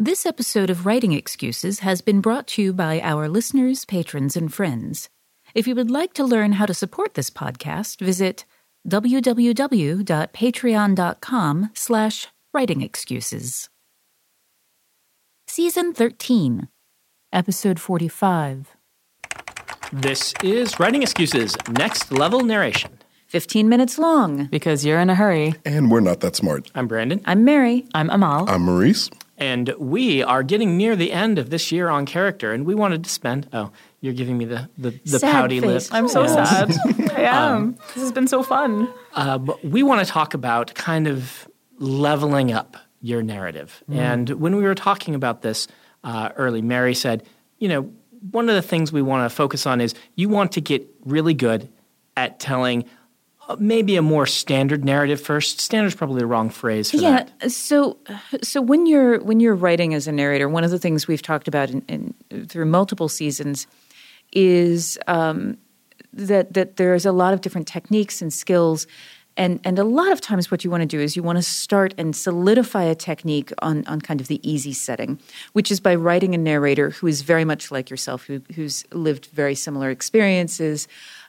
This episode of Writing Excuses has been brought to you by our listeners, patrons, and friends. If you would like to learn how to support this podcast, visit www.patreon.com slash writingexcuses. Season 13, Episode 45. This is Writing Excuses, next level narration. 15 minutes long. Because you're in a hurry. And we're not that smart. I'm Brandon. I'm Mary. I'm Amal. I'm Maurice. And we are getting near the end of this year on character, and we wanted to spend. Oh, you're giving me the, the, the Sad pouty face. lip. I'm so Yeah. sad. I am. this has been so fun. Uh, but we want to talk about kind of leveling up your narrative. And when we were talking about this uh, early, Mary said, you know, one of the things we want to focus on is you want to get really good at telling maybe a more standard narrative first. Standard's probably the wrong phrase for yeah that. so so when you're when you're writing as a narrator one of the things we've talked about in, in through multiple seasons is um, that that there's a lot of different techniques and skills and and a lot of times what you want to do is you want to start and solidify a technique on on kind of the easy setting which is by writing a narrator who is very much like yourself who who's lived very similar experiences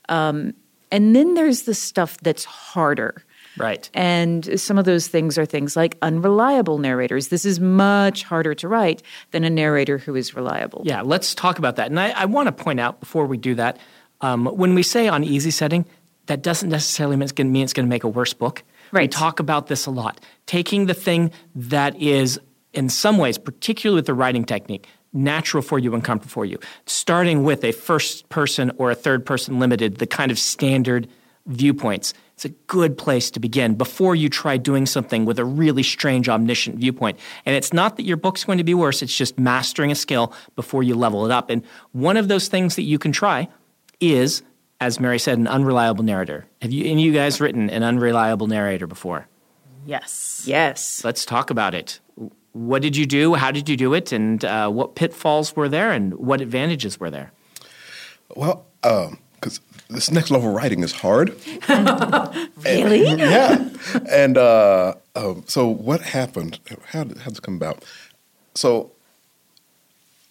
um, and then there's the stuff that's harder Right. and some of those things are things like unreliable narrators. This is much harder to write than a narrator who is reliable. Yeah, let's talk about that. And I, I want to point out before we do that, um, when we say on easy setting, that doesn't necessarily mean it's going to mean it's going to make a worse book. Right. We talk about this a lot. Taking the thing that is, in some ways, particularly with the writing technique, natural for you and comfortable for you. Starting with a first person or a third person limited, the kind of standard viewpoints. It's a good place to begin before you try doing something with a really strange, omniscient viewpoint. And it's not that your book's going to be worse, it's just mastering a skill before you level it up. And one of those things that you can try is, as Mary said, an unreliable narrator. Have you, any of you guys written an unreliable narrator before? Yes. Yes. Let's talk about it. What did you do? How did you do it? And uh, what pitfalls were there? And what advantages were there? Well, because this next level of writing is hard. Really? yeah. And uh, um, so what happened? How did, how did this come about? So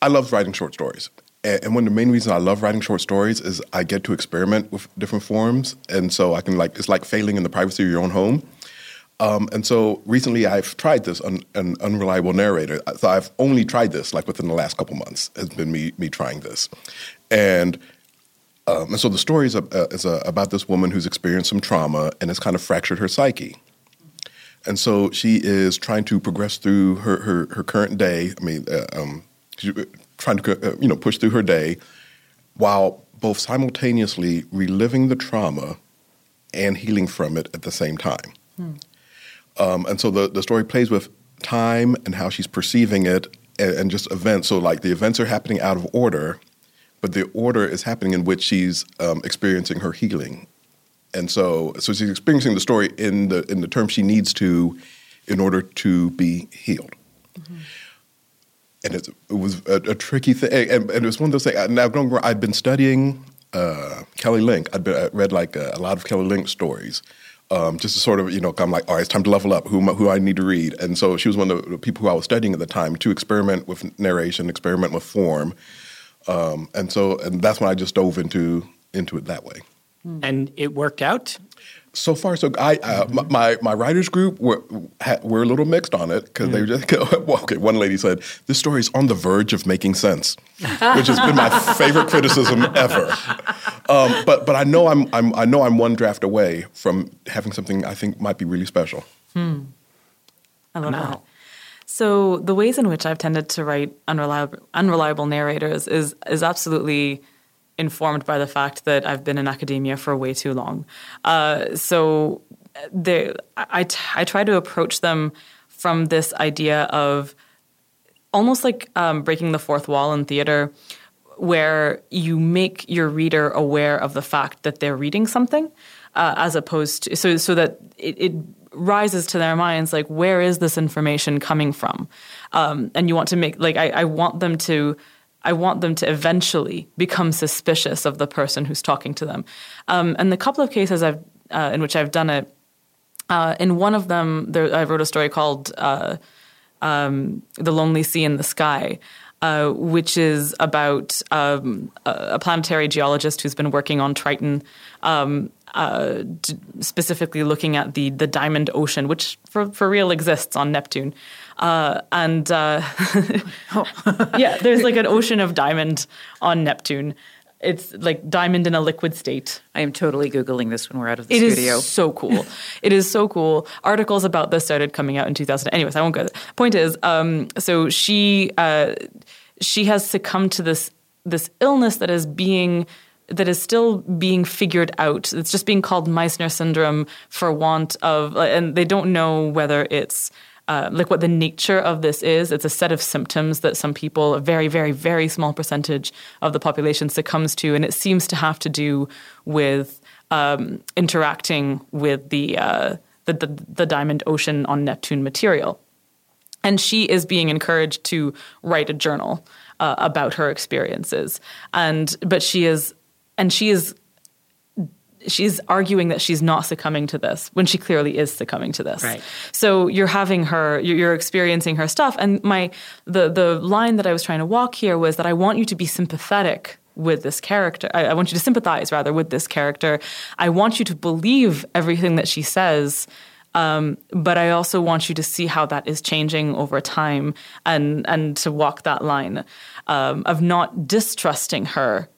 I love writing short stories. And and one of the main reasons I love writing short stories is I get to experiment with different forms. And so I can like, it's like failing in the privacy of your own home. Um, and so recently I've tried this, un, an unreliable narrator. So I've only tried this like within the last couple months has been me, me trying this. And um, and so the story is, uh, is uh, about this woman who's experienced some trauma and has kind of fractured her psyche. And so she is trying to progress through her, her, her current day. I mean, uh, um, she's trying to uh, you know push through her day while both simultaneously reliving the trauma and healing from it at the same time. Um, and so the, the story plays with time and how she's perceiving it and, and just events. So, like, the events are happening out of order, but the order is happening in which she's um, experiencing her healing. And so, so she's experiencing the story in the in the terms she needs to, in order to be healed. and it's, it was a, a tricky thing. And, and, it was one of those things. Now, don't get- I'd been studying uh, Kelly Link. I'd been, I read like a, a lot of Kelly Link stories. Um, just to sort of, you know, I'm like, all right, it's time to level up. Who, who I need to read, and so she was one of the people who I was studying at the time to experiment with narration, experiment with form, um, and so, and that's when I just dove into into it that way. And it worked out. So far, so I uh, m- my my writers group were ha, were a little mixed on it because they were just well, okay. One lady said this story is on the verge of making sense, which has been my favorite criticism ever. Um, but but I know I'm, I'm I know I'm one draft away from having something I think might be really special. I love that. So the ways in which I've tended to write unreliable, unreliable narrators is is absolutely informed by the fact that I've been in academia for way too long. Uh, so there, I, t- I try to approach them from this idea of almost like um, breaking the fourth wall in theater, where you make your reader aware of the fact that they're reading something, uh, as opposed to so so that it, it rises to their minds like where is this information coming from, um, and you want to make like I, I want them to. I want them to eventually become suspicious of the person who's talking to them. Um, and the couple of cases I've uh, in which I've done it, uh, in one of them, there, I wrote a story called uh, um, "The Lonely Sea in the Sky," uh, which is about um, a planetary geologist who's been working on Triton, um, uh, d- specifically looking at the the Diamond Ocean, which for for real exists on Neptune. Uh, and uh, yeah, there's like an ocean of diamond on Neptune. It's like diamond in a liquid state. I am totally Googling this when we're out of the It is studio. so cool. it is so cool. Articles about this started coming out in 2000. Anyways, I won't go. there. Point is, um, so she uh, she has succumbed to this this illness that is being that is still being figured out. It's just being called Meissner syndrome for want of, and they don't know whether it's. Uh, like what the nature of this is. It's a set of symptoms that some people, a very, very, very small percentage of the population succumbs to, and it seems to have to do with um, interacting with the, uh, the, the the diamond ocean on Neptune material. And she is being encouraged to write a journal uh, about her experiences, and but she is, and she is she's arguing that she's not succumbing to this when she clearly is succumbing to this. Right. So you're having her, you're, experiencing her stuff, and my the the line that I was trying to walk here was that I want you to be sympathetic with this character. I, I want you to sympathize rather with this character. I want you to believe everything that she says. Um, but I also want you to see how that is changing over time, and and to walk that line um, of not distrusting her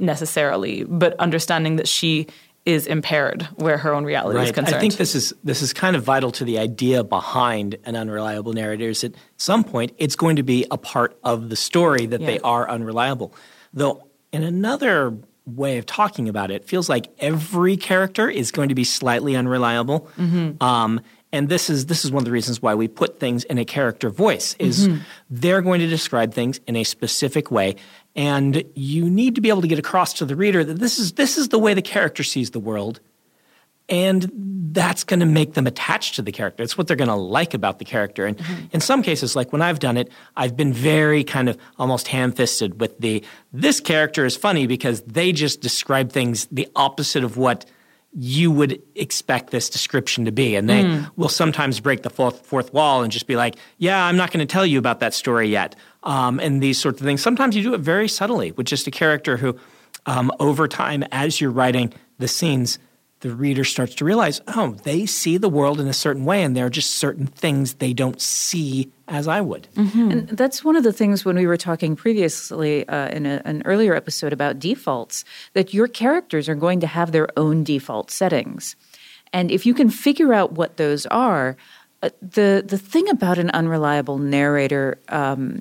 necessarily, but understanding that she is impaired where her own reality is Right. concerned. I think this is this is kind of vital to the idea behind an unreliable narrator. Is at some point it's going to be a part of the story that they are unreliable. Though in another way of talking about it, it feels like every character is going to be slightly unreliable. Mm-hmm. Um, and this is this is one of the reasons why we put things in a character voice is Mm-hmm. they're going to describe things in a specific way and you need to be able to get across to the reader that this is this is the way the character sees the world and that's going to make them attached to the character. It's what they're going to like about the character. And mm-hmm. in some cases, like when I've done it, I've been very kind of almost ham fisted with the this character is funny because they just describe things the opposite of what you would expect this description to be. And they mm. will sometimes break the fourth, fourth wall and just be like, yeah, I'm not going to tell you about that story yet. Um, and these sorts of things. Sometimes you do it very subtly with just a character who, um, over time, as you're writing the scenes, the reader starts to realize, oh, they see the world in a certain way, and there are just certain things they don't see as I would. And that's one of the things when we were talking previously uh, in a, an earlier episode about defaults, that your characters are going to have their own default settings. And if you can figure out what those are, uh, the, the thing about an unreliable narrator um,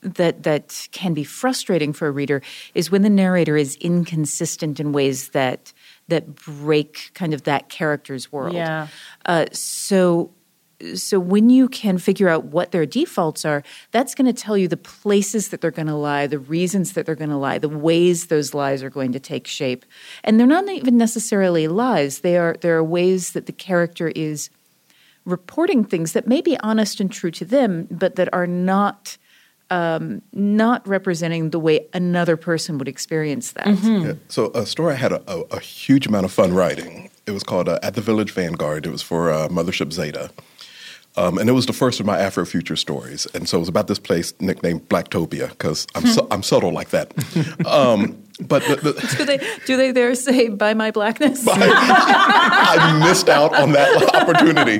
that that can be frustrating for a reader is when the narrator is inconsistent in ways that that break kind of that character's world. Yeah. Uh, so so when you can figure out what their defaults are, that's going to tell you the places that they're going to lie, the reasons that they're going to lie, the ways those lies are going to take shape. And they're not even necessarily lies. They are there are ways that the character is reporting things that may be honest and true to them, but that are not um, not representing the way another person would experience that. Yeah. So a story I had a, a, a huge amount of fun writing. It was called uh, At the Village Vanguard. It was for uh, Mothership Zeta. Um, and it was the first of my Afrofuture stories. And so it was about this place nicknamed Blacktopia because I'm, su- I'm subtle like that. Um, but the, the, Do they do they there say "by my blackness"? I missed out on that opportunity.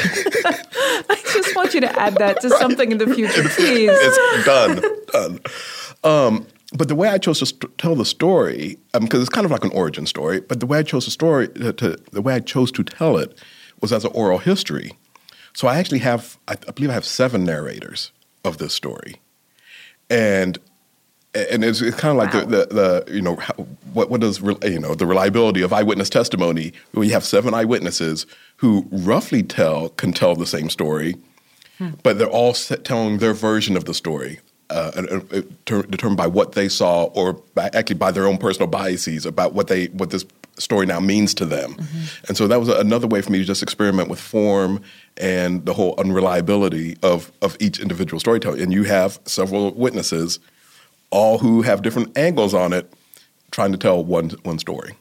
I just want you to add that to something in the future, please. it's done, done. Um, but the way I chose to st- tell the story, because it's kind of like an origin story, but the way I chose the story, to, to, the way I chose to tell it, was as an oral history. So I actually have, I, I believe, I have seven narrators of this story, and and it's, it's kind of like Wow. the, the, the you know how, what what does you know the reliability of eyewitness testimony when you have seven eyewitnesses who roughly tell can tell the same story, but they're all set telling their version of the story, uh, uh, ter- determined by what they saw or by, actually by their own personal biases about what they what this story now means to them. And so that was another way for me to just experiment with form and the whole unreliability of of each individual storyteller. And you have several witnesses, all who have different angles on it, trying to tell one one story.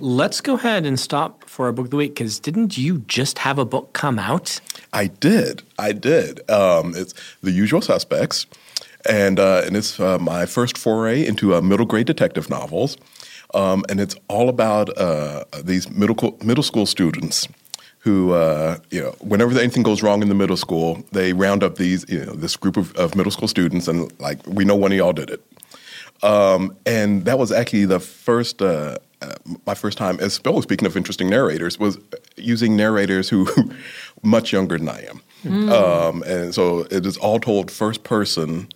Let's go ahead and stop for our book of the week because didn't you just have a book come out? I did. I did. Um, it's the usual suspects, and uh, and it's uh, my first foray into uh, middle grade detective novels, um, and it's all about uh, these middle co- middle school students who uh, you know whenever anything goes wrong in the middle school, they round up these you know this group of, of middle school students, and like we know one of y'all did it. Um, and that was actually the first, uh, uh, my first time, as well, speaking of interesting narrators, was using narrators who much younger than I am. Um, and so it is all told first person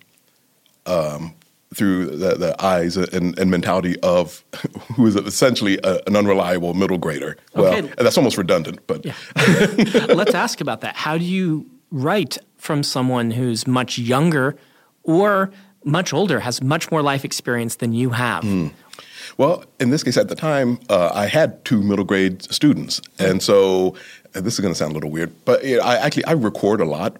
um, through the, the eyes and, and mentality of who is essentially a, an unreliable middle grader. Well, Okay. that's almost redundant, but Let's ask about that. How do you write from someone who's much younger or much older, has much more life experience than you have? Well, in this case, at the time, uh, I had two middle grade students, and so and this is going to sound a little weird, but you know, I actually I record a lot,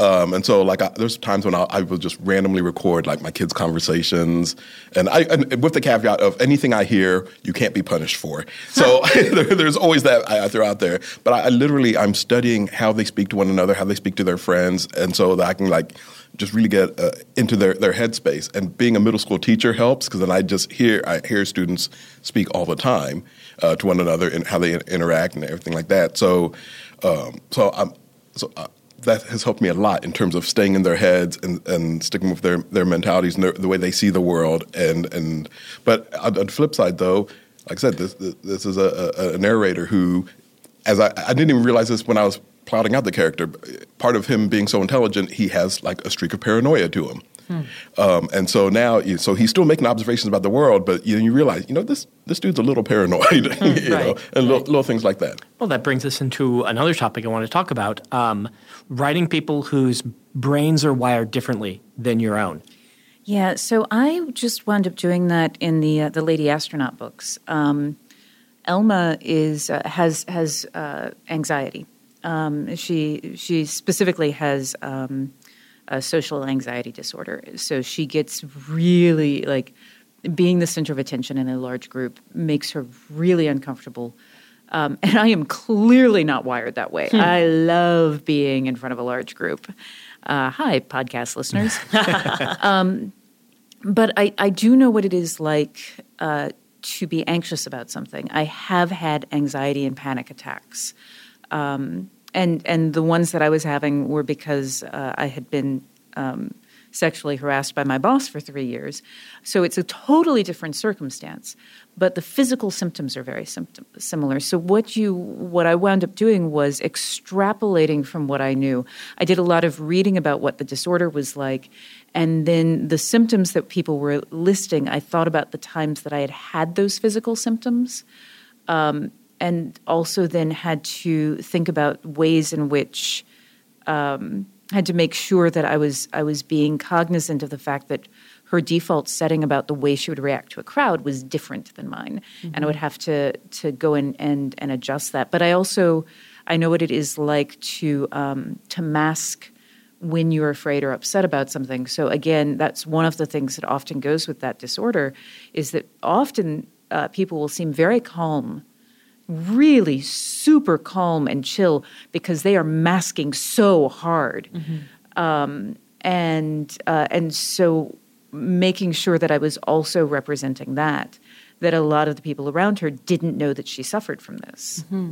um, and so like I, there's times when I, I will just randomly record like my kids' conversations, and I and with the caveat of anything I hear, you can't be punished for. So there, there's always that I, I throw out there, but I, I literally I'm studying how they speak to one another, how they speak to their friends, and so that I can like just really get uh, into their, their headspace. And being a middle school teacher helps because then I just hear I hear students speak all the time uh, to one another and how they interact and everything like that. So, um, so I'm so. That has helped me a lot in terms of staying in their heads and, and sticking with their, their mentalities and their, the way they see the world. And, and but on, on the flip side, though, like I said, this this is a, a, a narrator who, as I, I didn't even realize this when I was plotting out the character. Part of him being so intelligent, he has like a streak of paranoia to him. Um, and so now, so he's still making observations about the world, but you know, you realize, you know, this this dude's a little paranoid, you know, right, and little, little things like that. Well, that brings us into another topic I want to talk about um, writing people whose brains are wired differently than your own. Yeah, so I just wound up doing that in the uh, the Lady Astronaut books. Um, Elma is uh, has has uh, anxiety. Um, she she specifically has um, a social anxiety disorder. So she gets really like being the center of attention in a large group makes her really uncomfortable. Um, and I am clearly not wired that way. I love being in front of a large group. Uh, hi, podcast listeners but I, I do know what it is like uh, to be anxious about something. I have had anxiety and panic attacks, um, and and the ones that I was having were because uh, I had been um, sexually harassed by my boss for three years. So it's a totally different circumstance, but the physical symptoms are very symptom- similar. So what you what I wound up doing was extrapolating from what I knew. I did a lot of reading about what the disorder was like, and then the symptoms that people were listing. I thought about the times that I had had those physical symptoms and also then had to think about ways in which um, had to make sure that I was I was being cognizant of the fact that her default setting about the way she would react to a crowd was different than mine, and I would have to to go in and and adjust that. But I also I know what it is like to um, to mask when you're afraid or upset about something. So again, that's one of the things that often goes with that disorder is that often uh, people will seem very calm, really super calm and chill because they are masking so hard. Mm-hmm. Um, and uh, and so making sure that I was also representing that that a lot of the people around her didn't know that she suffered from this. Mm-hmm.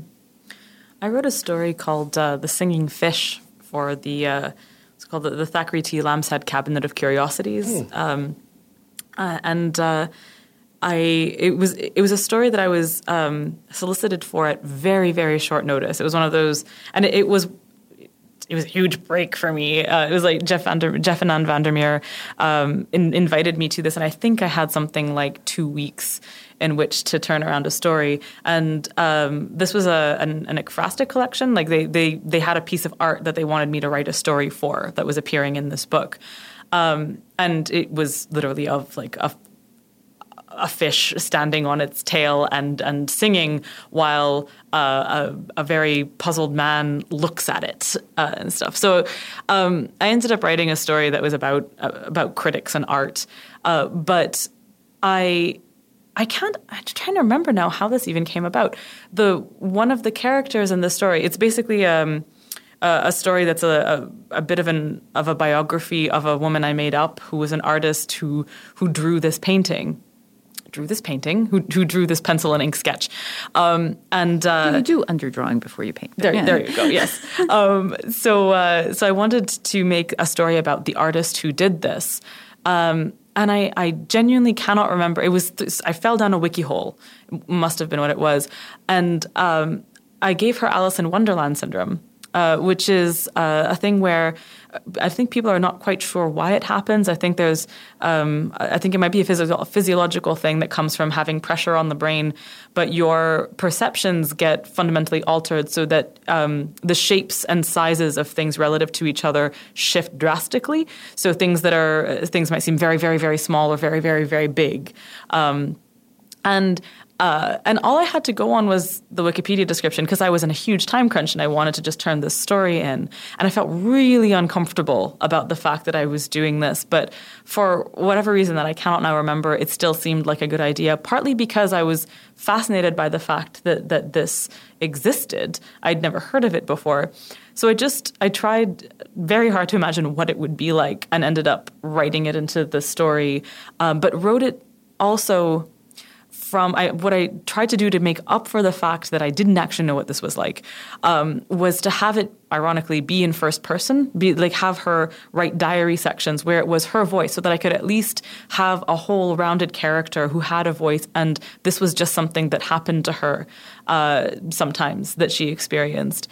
I wrote a story called uh, "The Singing Fish" for the uh, it's called the, the, Thackeray T. Lambshead Cabinet of Curiosities, mm. um, uh, and uh, I it was it was a story that I was um, solicited for at very very short notice. It was one of those, and it, it was it was a huge break for me. Uh, it was like Jeff Vander, Jeff and Ann Vandermeer um, in, invited me to this, and I think I had something like two weeks in which to turn around a story. And um, this was a an, an ekphrastic collection. Like they they they had a piece of art that they wanted me to write a story for that was appearing in this book. Um, and it was literally of like a a fish standing on its tail and and singing while uh, a, a, very puzzled man looks at it uh, and stuff. So um, I ended up writing a story that was about uh, about critics and art, uh, but I. I can't. I'm trying to remember now how this even came about. The one of the characters in the story. It's basically um, a story that's a, a, a, bit of an of a biography of a woman I made up who was an artist who who drew this painting drew this painting, who, who drew this pencil and ink sketch. Um, and uh, you do underdrawing before you paint. There, yeah. there you go. Yes. um, so, uh, so I wanted to make a story about the artist who did this. Um, and I, I, genuinely cannot remember. It was I fell down a wiki hole. Must have been what it was, and um, I gave her Alice in Wonderland syndrome, uh, which is uh, a thing where I think people are not quite sure why it happens. I think there's, um, I think it might be a physio- physiological thing that comes from having pressure on the brain, but your perceptions get fundamentally altered so that um, the shapes and sizes of things relative to each other shift drastically. So things that are things might seem very, very, very small or very, very, very big. Um, and uh, and all I had to go on was the Wikipedia description because I was in a huge time crunch and I wanted to just turn this story in. And I felt really uncomfortable about the fact that I was doing this. But for whatever reason that I cannot now remember, it still seemed like a good idea, partly because I was fascinated by the fact that, that this existed. I'd never heard of it before. So I just I tried very hard to imagine what it would be like and ended up writing it into the story, um, but wrote it also from I, what I tried to do to make up for the fact that I didn't actually know what this was like um, was to have it ironically be in first person, be like have her write diary sections where it was her voice, so that I could at least have a whole rounded character who had a voice, and this was just something that happened to her uh, sometimes that she experienced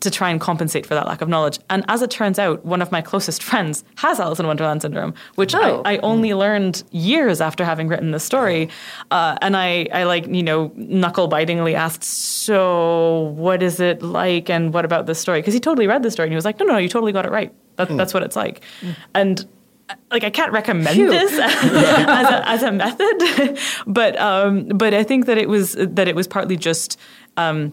to try and compensate for that lack of knowledge. And as it turns out, one of my closest friends has Alice in Wonderland syndrome, which oh. I, I, only learned years after having written the story. Uh, and I, I like, you know, knuckle bitingly asked, So what is it like? And what about this story? Because he totally read the story and he was like, No, no, no, you totally got it right. That, mm. That's what it's like. Mm. And like I can't recommend Phew. this as, a, as a method, but um, but I think that it was that it was partly just um,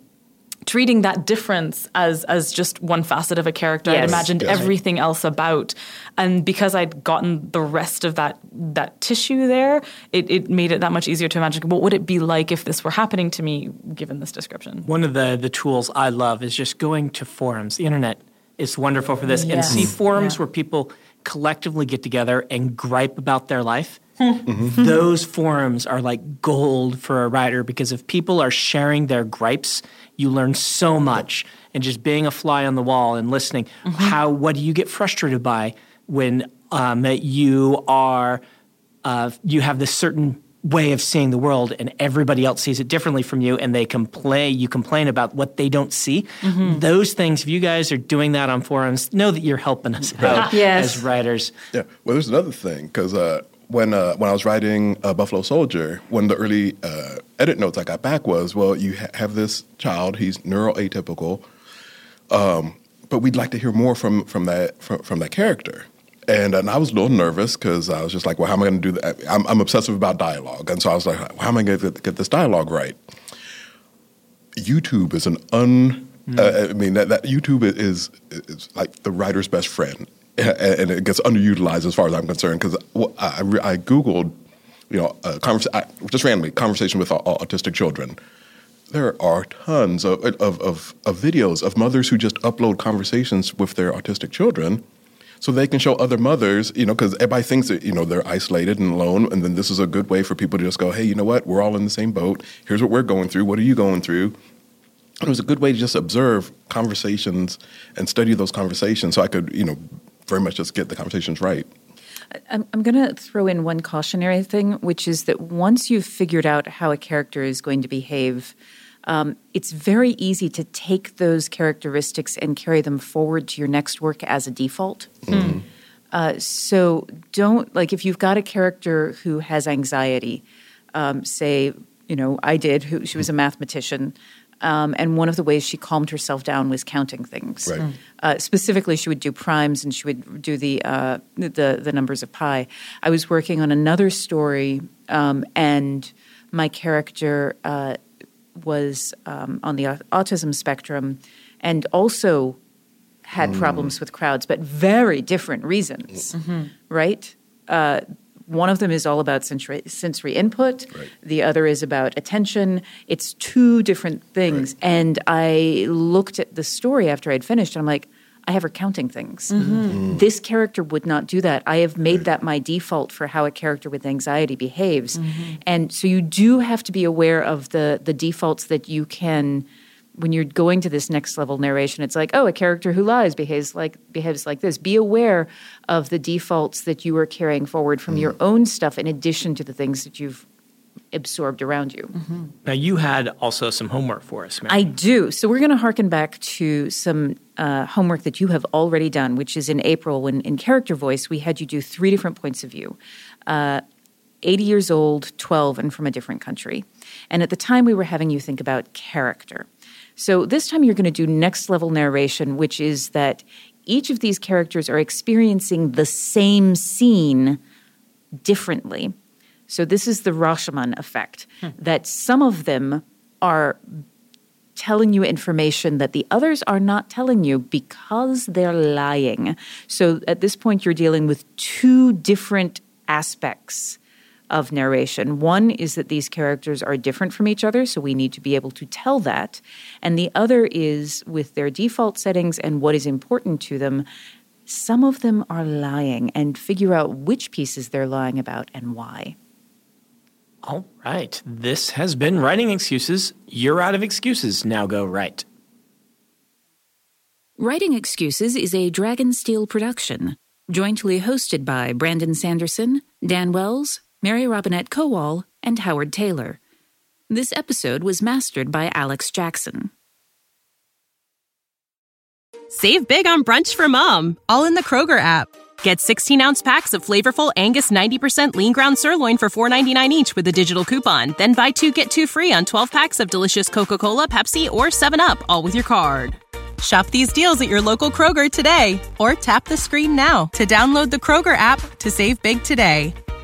treating that difference as as just one facet of a character yes. I'd imagined yes. everything else about and because I'd gotten the rest of that that tissue there it, it made it that much easier to imagine what would it be like if this were happening to me given this description one of the the tools I love is just going to forums the internet is wonderful for this yes. and see forums yeah. where people collectively get together and gripe about their life mm-hmm. those forums are like gold for a writer because if people are sharing their gripes you learn so much and just being a fly on the wall and listening mm-hmm. how what do you get frustrated by when um, you are uh, you have this certain way of seeing the world and everybody else sees it differently from you and they complain you complain about what they don't see mm-hmm. those things if you guys are doing that on forums know that you're helping us out yes. as writers yeah well there's another thing because uh, when uh, when I was writing uh, Buffalo Soldier, one of the early uh, edit notes I got back was, "Well, you ha- have this child; he's neuroatypical, um, but we'd like to hear more from from that from, from that character." And, and I was a little nervous because I was just like, "Well, how am I going to do that?" I'm, I'm, obsessive about dialogue, and so I was like, "How am I going to get this dialogue right?" YouTube is an un. Mm. I mean, that, that YouTube is, is like the writer's best friend and it gets underutilized as far as I'm concerned because I, I, googled, you know, conversa- I, just randomly conversation with uh, autistic children. There are tons of, of, of, of videos of mothers who just upload conversations with their autistic children so they can show other mothers, you know, because everybody thinks that, you know, they're isolated and alone. And then this is a good way for people to just go, hey, you know what? We're all in the same boat. Here's what we're going through. What are you going through? it was a good way to just observe conversations and study those conversations so I could, you know, very much just get the conversations right. I'm, I'm going to throw in one cautionary thing, which is that once you've figured out how a character is going to behave, um, it's very easy to take those characteristics and carry them forward to your next work as a default. Mm-hmm. Uh, so don't, like, if you've got a character who has anxiety, um, say, you know, I did, who she was a mathematician. Um, and one of the ways she calmed herself down was counting things. Right. Uh, specifically, she would do primes and she would do the, uh, the the numbers of pi. I was working on another story, um, and my character uh, was um, on the autism spectrum, and also had mm. problems with crowds, but very different reasons. Mm-hmm. Right. One of them is all about sensory, sensory input. Right. The other is about attention. It's two different things. Right. And I looked at the story after I'd finished, and I'm like, I have her counting things. Mm-hmm. Mm-hmm. This character would not do that. I have made right. that my default for how a character with anxiety behaves. Mm-hmm. And so you do have to be aware of the the defaults that you can – when you're going to this next level narration, it's like, oh, a character who lies behaves like behaves like this. Be aware of the defaults that you are carrying forward from mm-hmm. your own stuff, in addition to the things that you've absorbed around you. Mm-hmm. Now, you had also some homework for us. Mary. I do. So we're going to harken back to some uh, homework that you have already done, which is in April when in character voice we had you do three different points of view. Uh, 80 years old, 12, and from a different country. And at the time, we were having you think about character. So this time you're going to do next level narration, which is that each of these characters are experiencing the same scene differently. So this is the Rashomon effect, hmm. that some of them are telling you information that the others are not telling you because they're lying. So at this point, you're dealing with two different aspects of narration. One is that these characters are different from each other, so we need to be able to tell that. And the other is with their default settings and what is important to them. Some of them are lying, and figure out which pieces they're lying about and why. All right. This has been Writing Excuses. You're out of excuses. Now go write. Writing Excuses is a Dragonsteel production, jointly hosted by Brandon Sanderson, Dan Wells, Mary Robinette Kowal, and Howard Tayler. This episode was mastered by Alex Jackson. Save big on brunch for mom, all in the Kroger app. Get 16 ounce packs of flavorful Angus 90% lean ground sirloin for $4.99 each with a digital coupon. Then buy two get two free on 12 packs of delicious Coca Cola, Pepsi, or 7UP, all with your card. Shop these deals at your local Kroger today or tap the screen now to download the Kroger app to save big today.